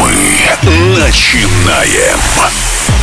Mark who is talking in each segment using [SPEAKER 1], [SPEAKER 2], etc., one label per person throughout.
[SPEAKER 1] Мы начинаем.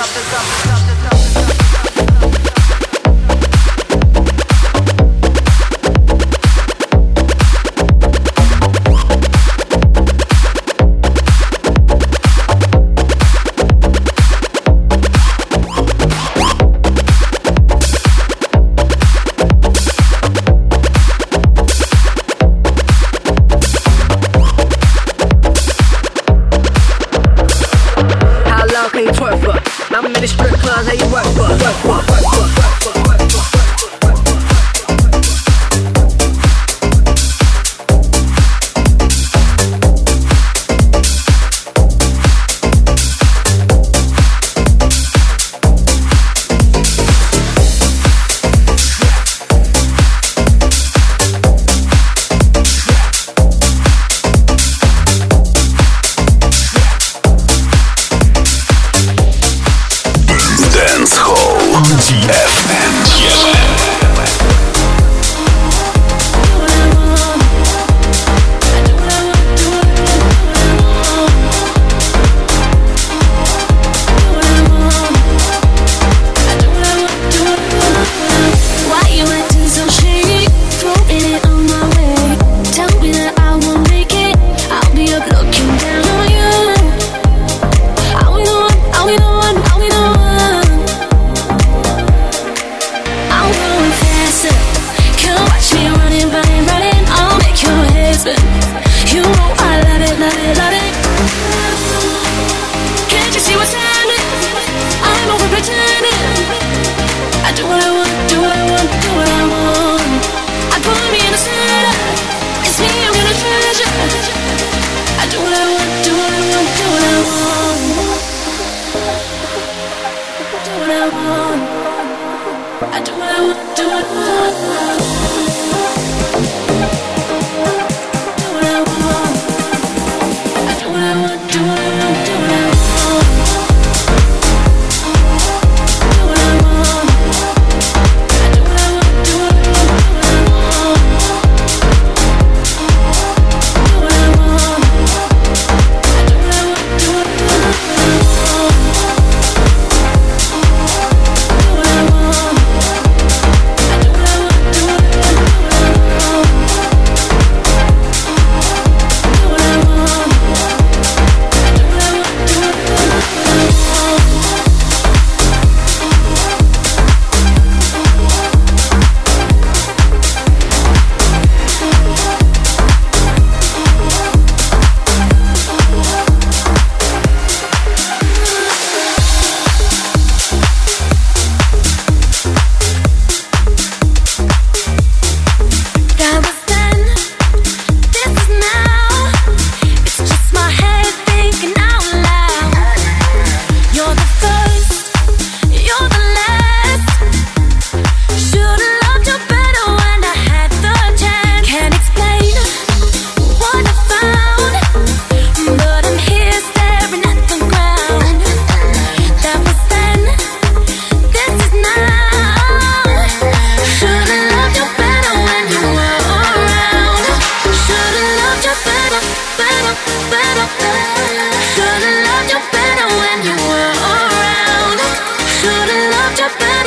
[SPEAKER 2] up, it's up,
[SPEAKER 3] it's up.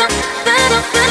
[SPEAKER 3] pero.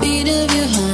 [SPEAKER 3] beat of your
[SPEAKER 4] heart.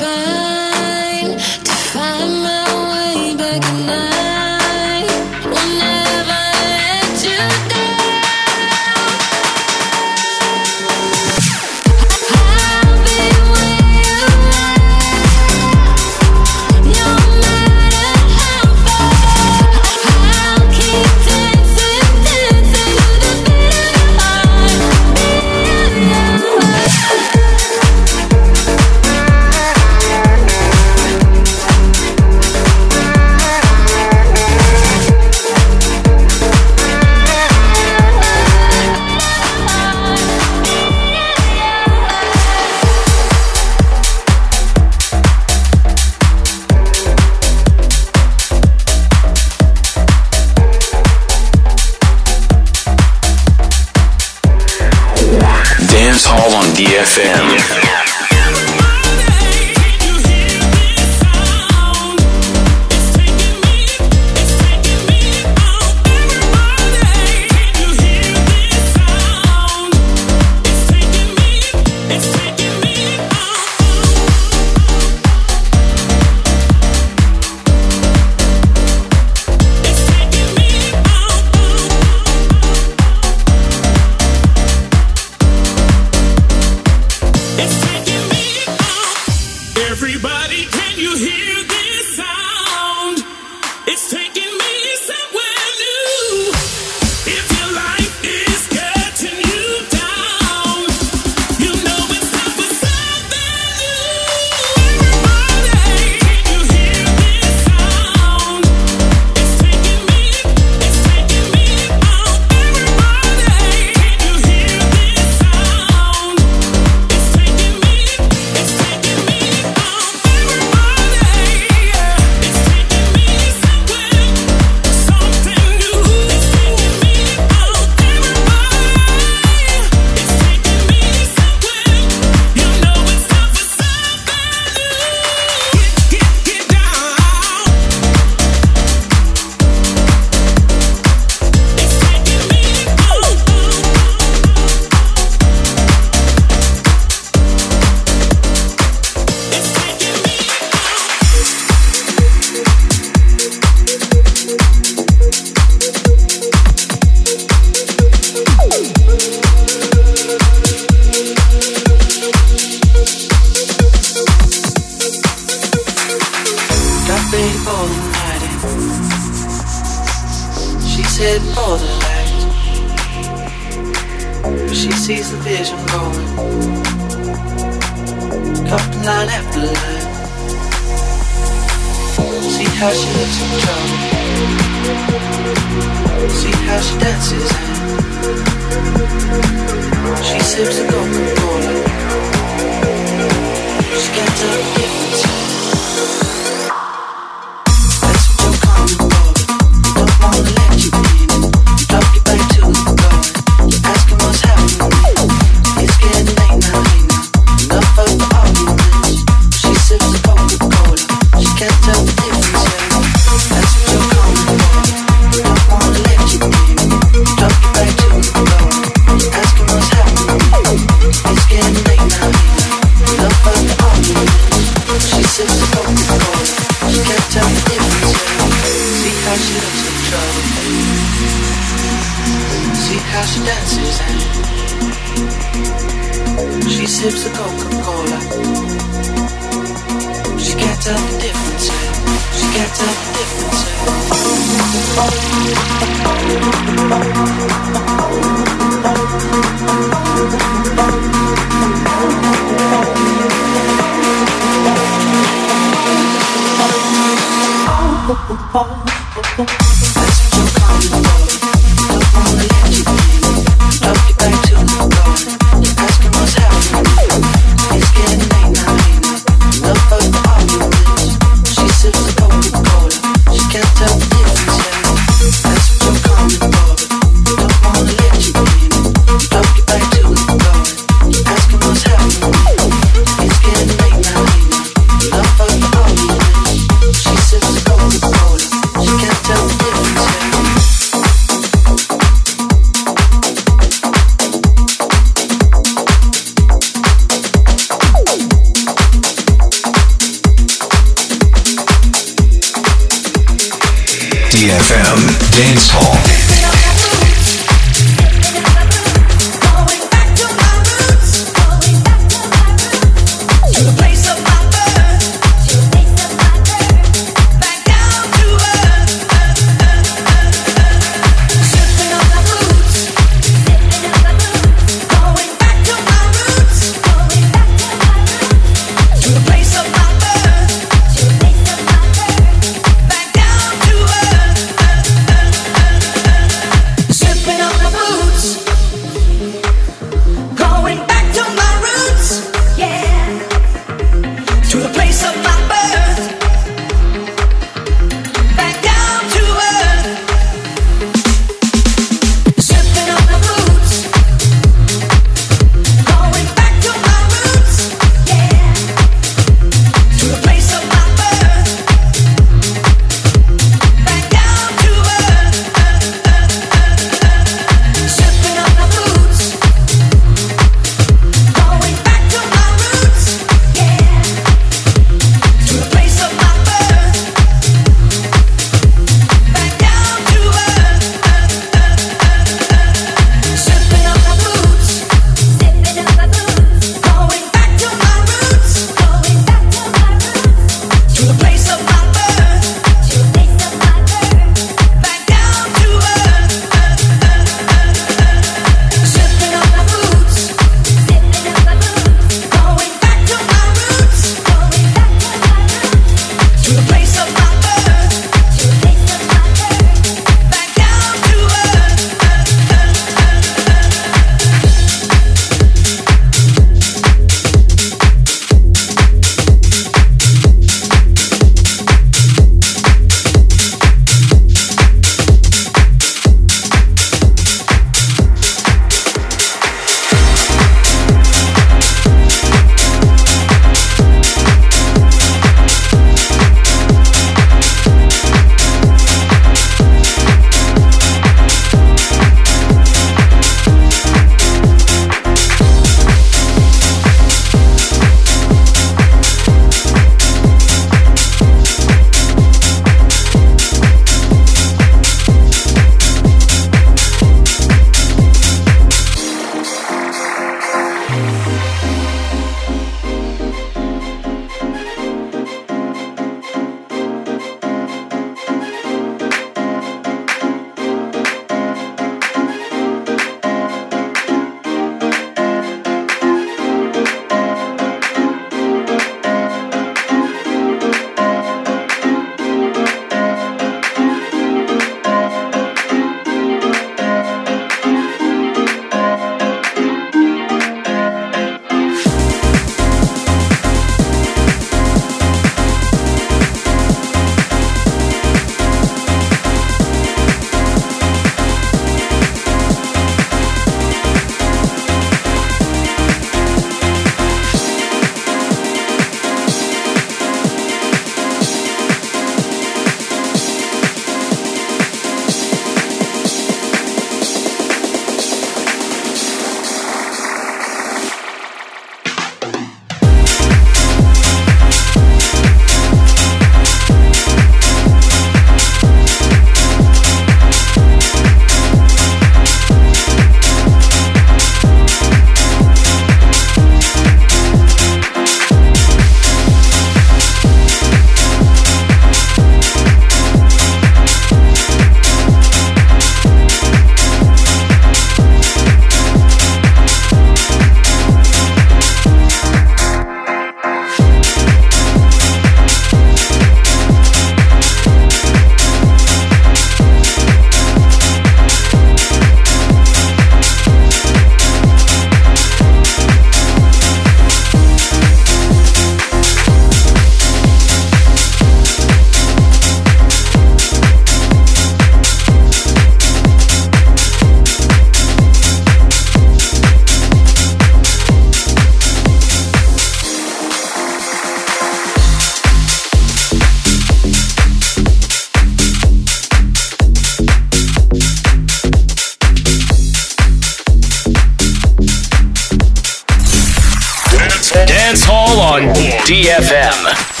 [SPEAKER 4] On
[SPEAKER 3] DFM.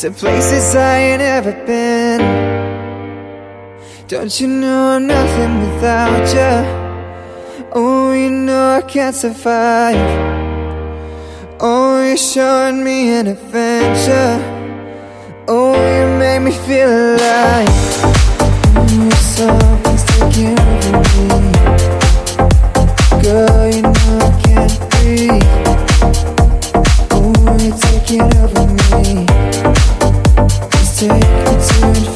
[SPEAKER 5] To places I ain't ever been. Don't you know I'm nothing without you? Oh, you know I can't survive. Oh, you're showing me an adventure. Oh, you make me feel alive. Mm, Something's taking over me. Girl, you know I can't breathe. Oh, you're taking over me addicted to it.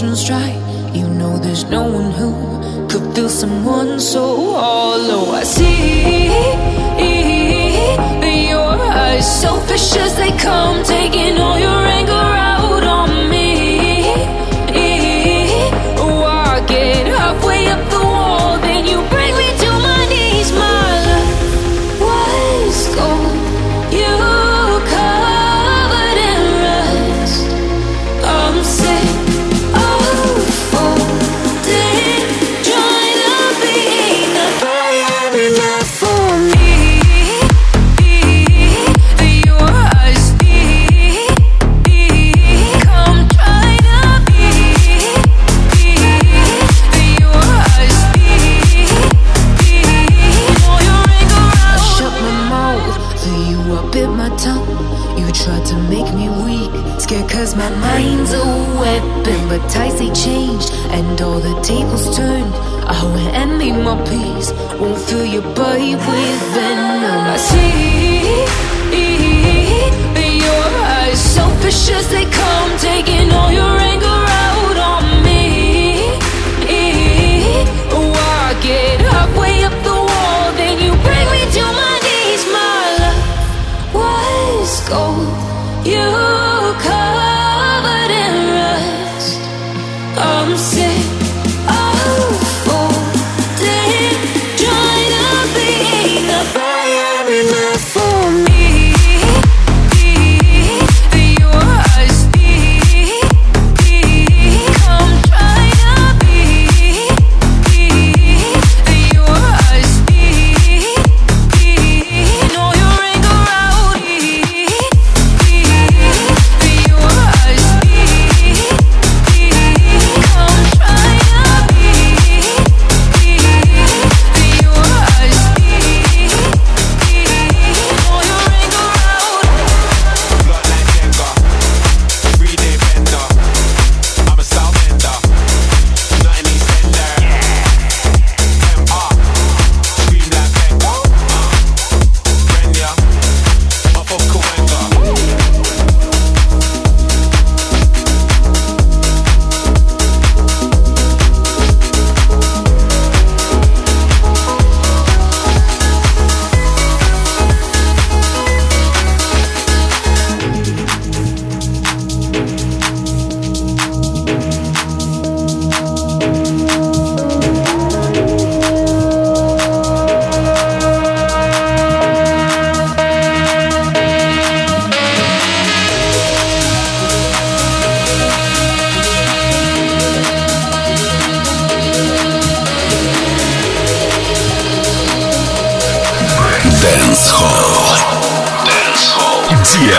[SPEAKER 6] dry. You know there's no one who could fill someone so hollow. I see.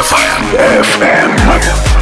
[SPEAKER 7] FM.
[SPEAKER 8] FM.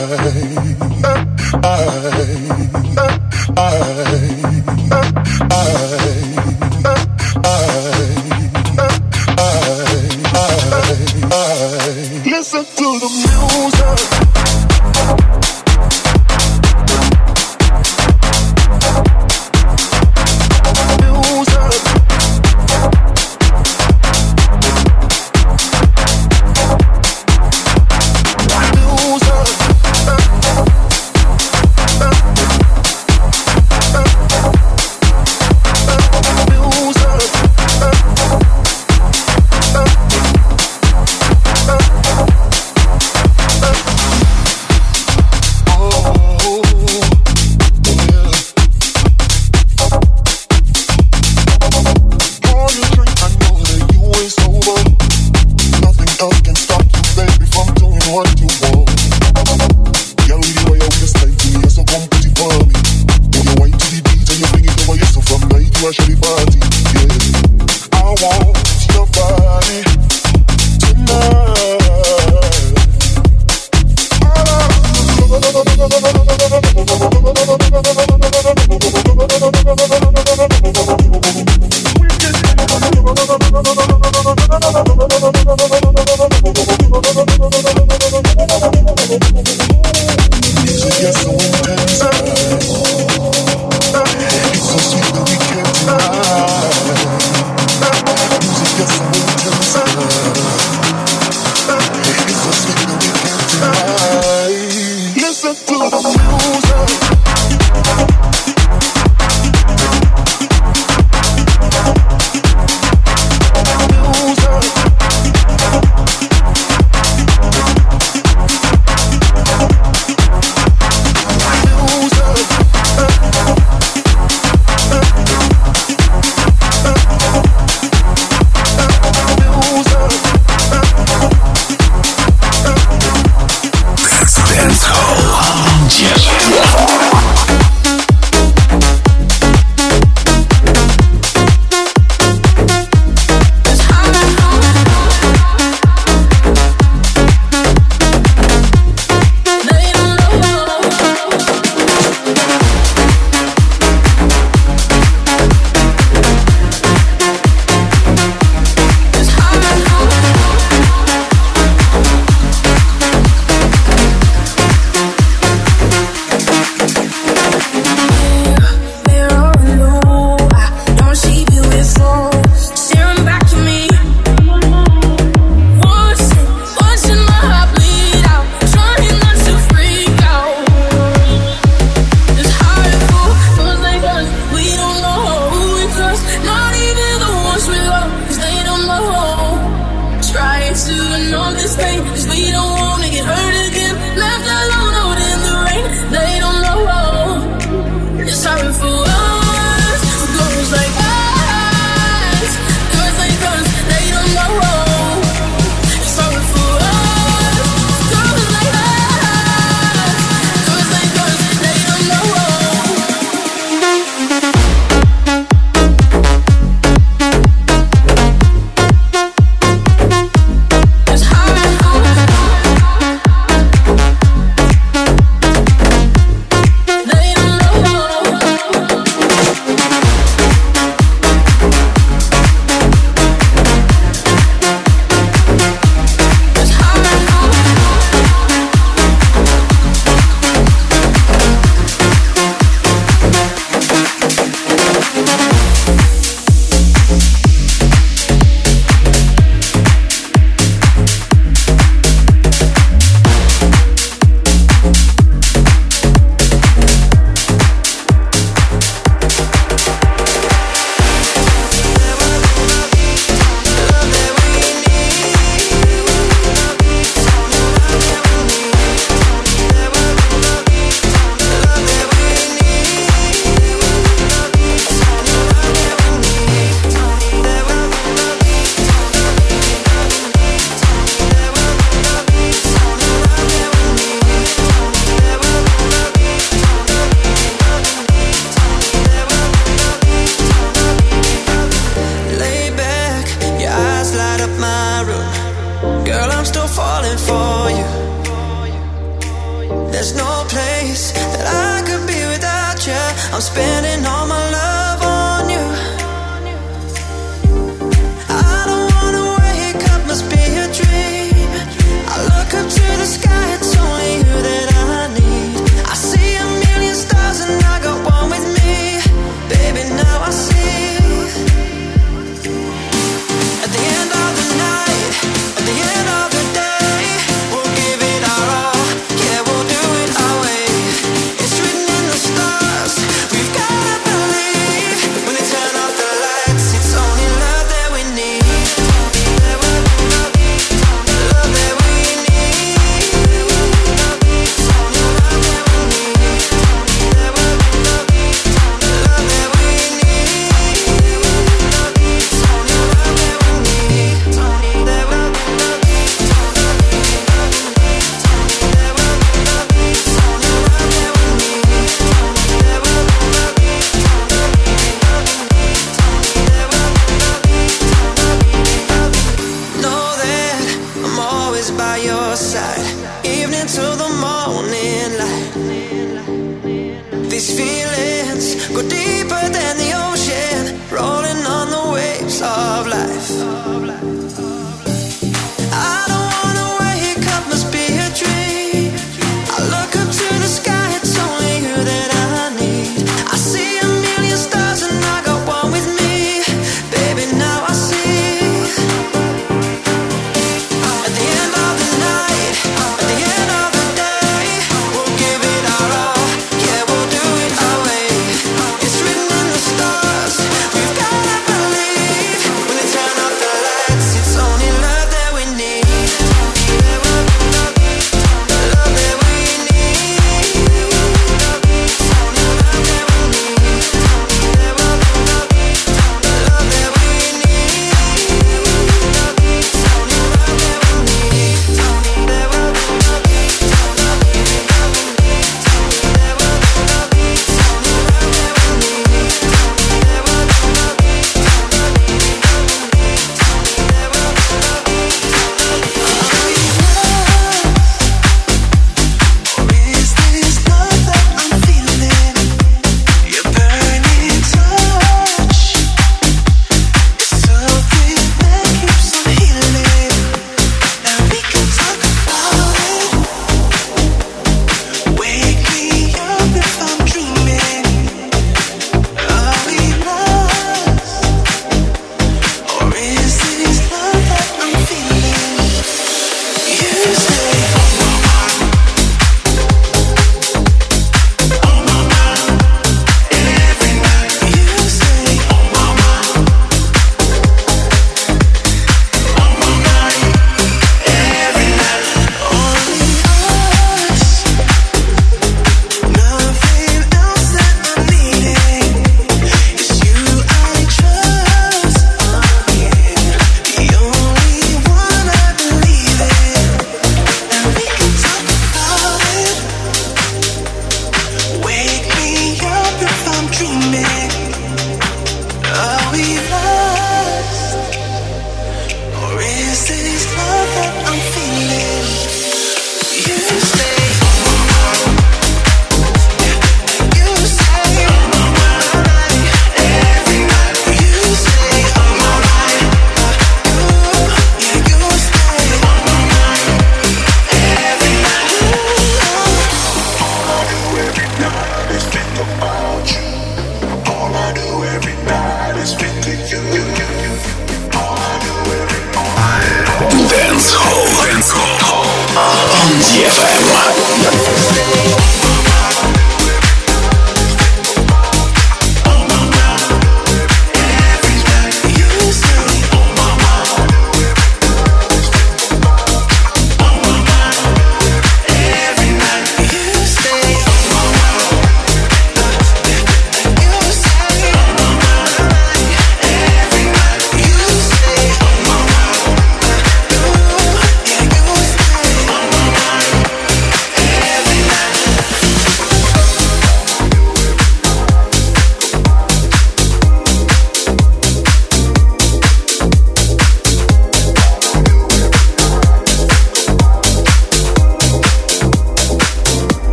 [SPEAKER 8] Listen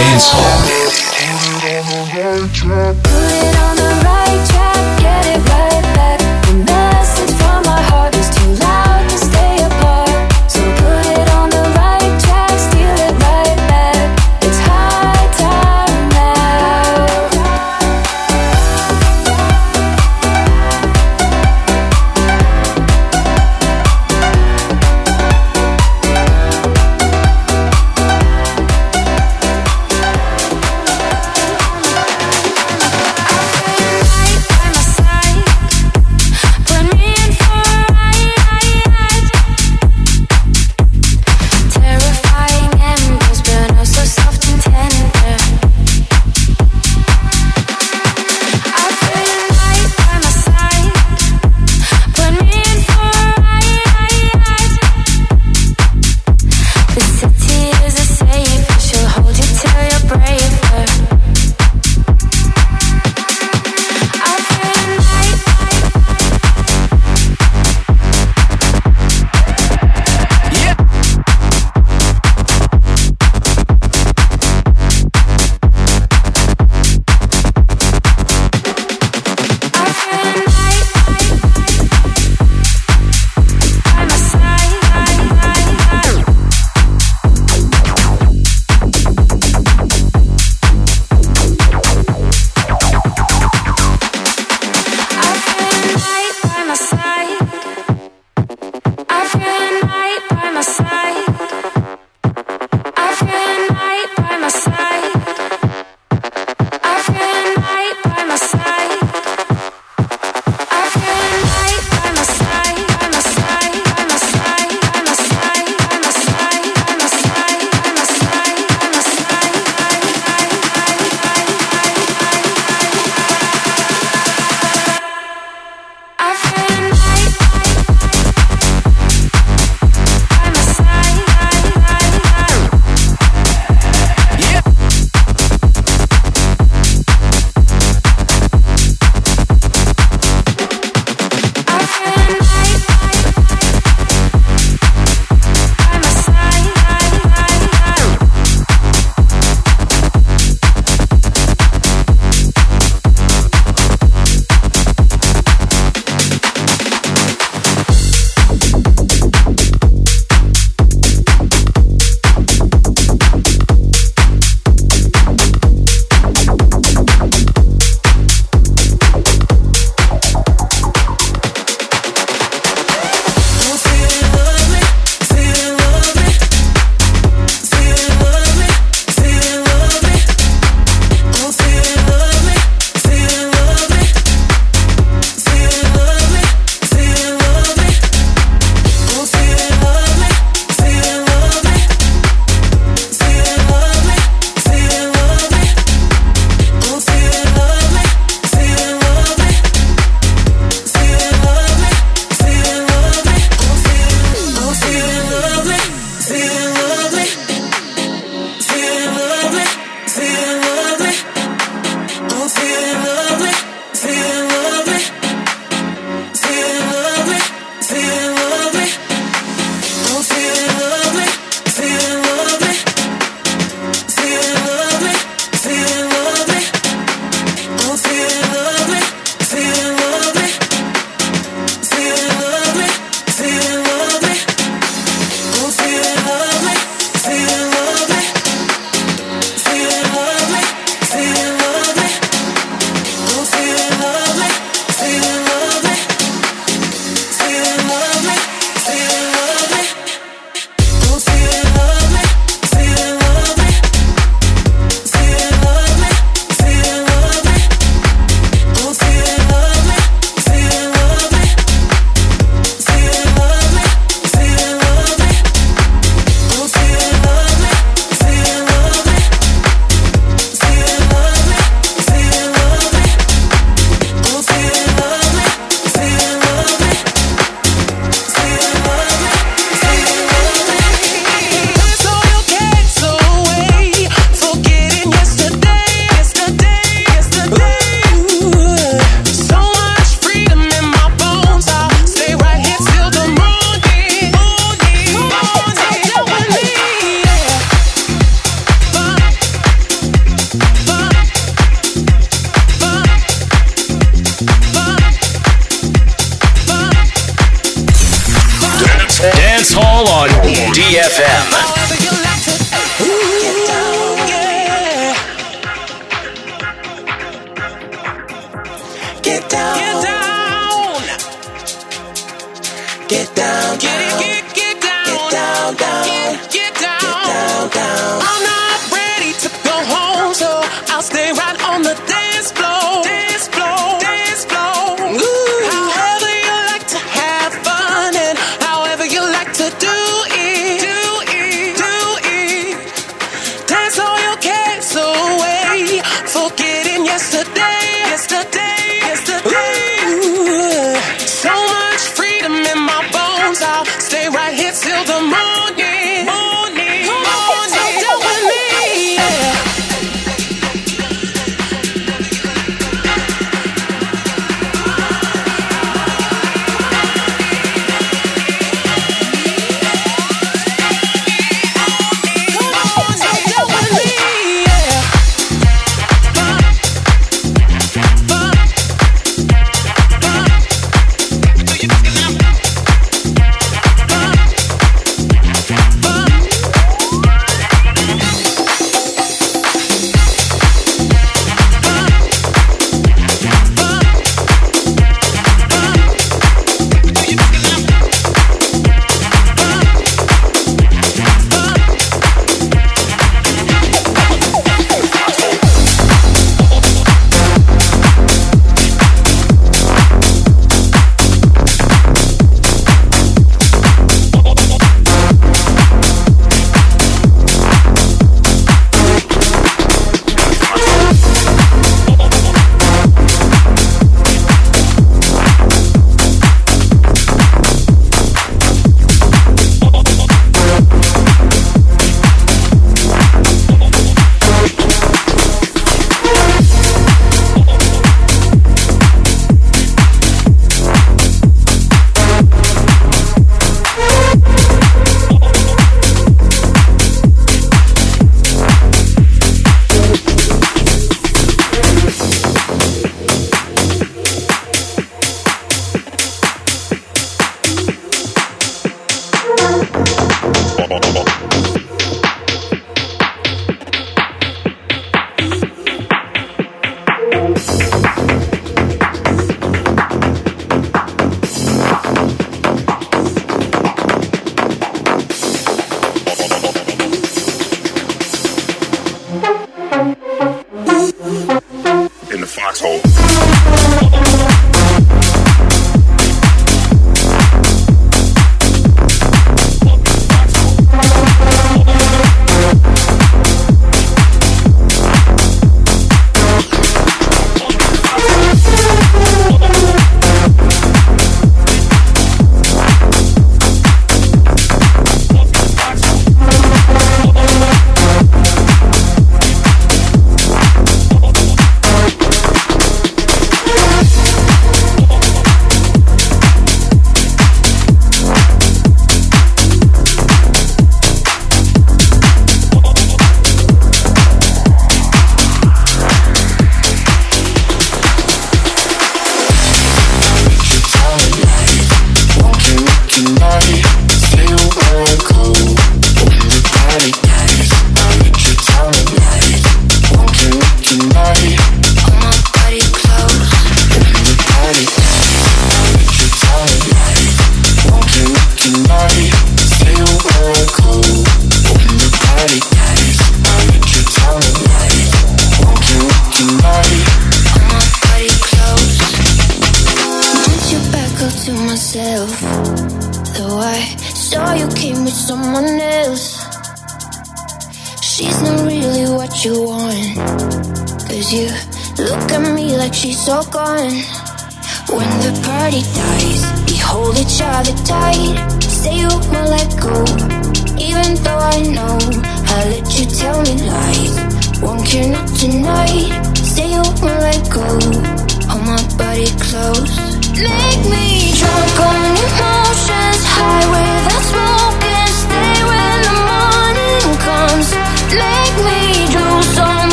[SPEAKER 1] DFM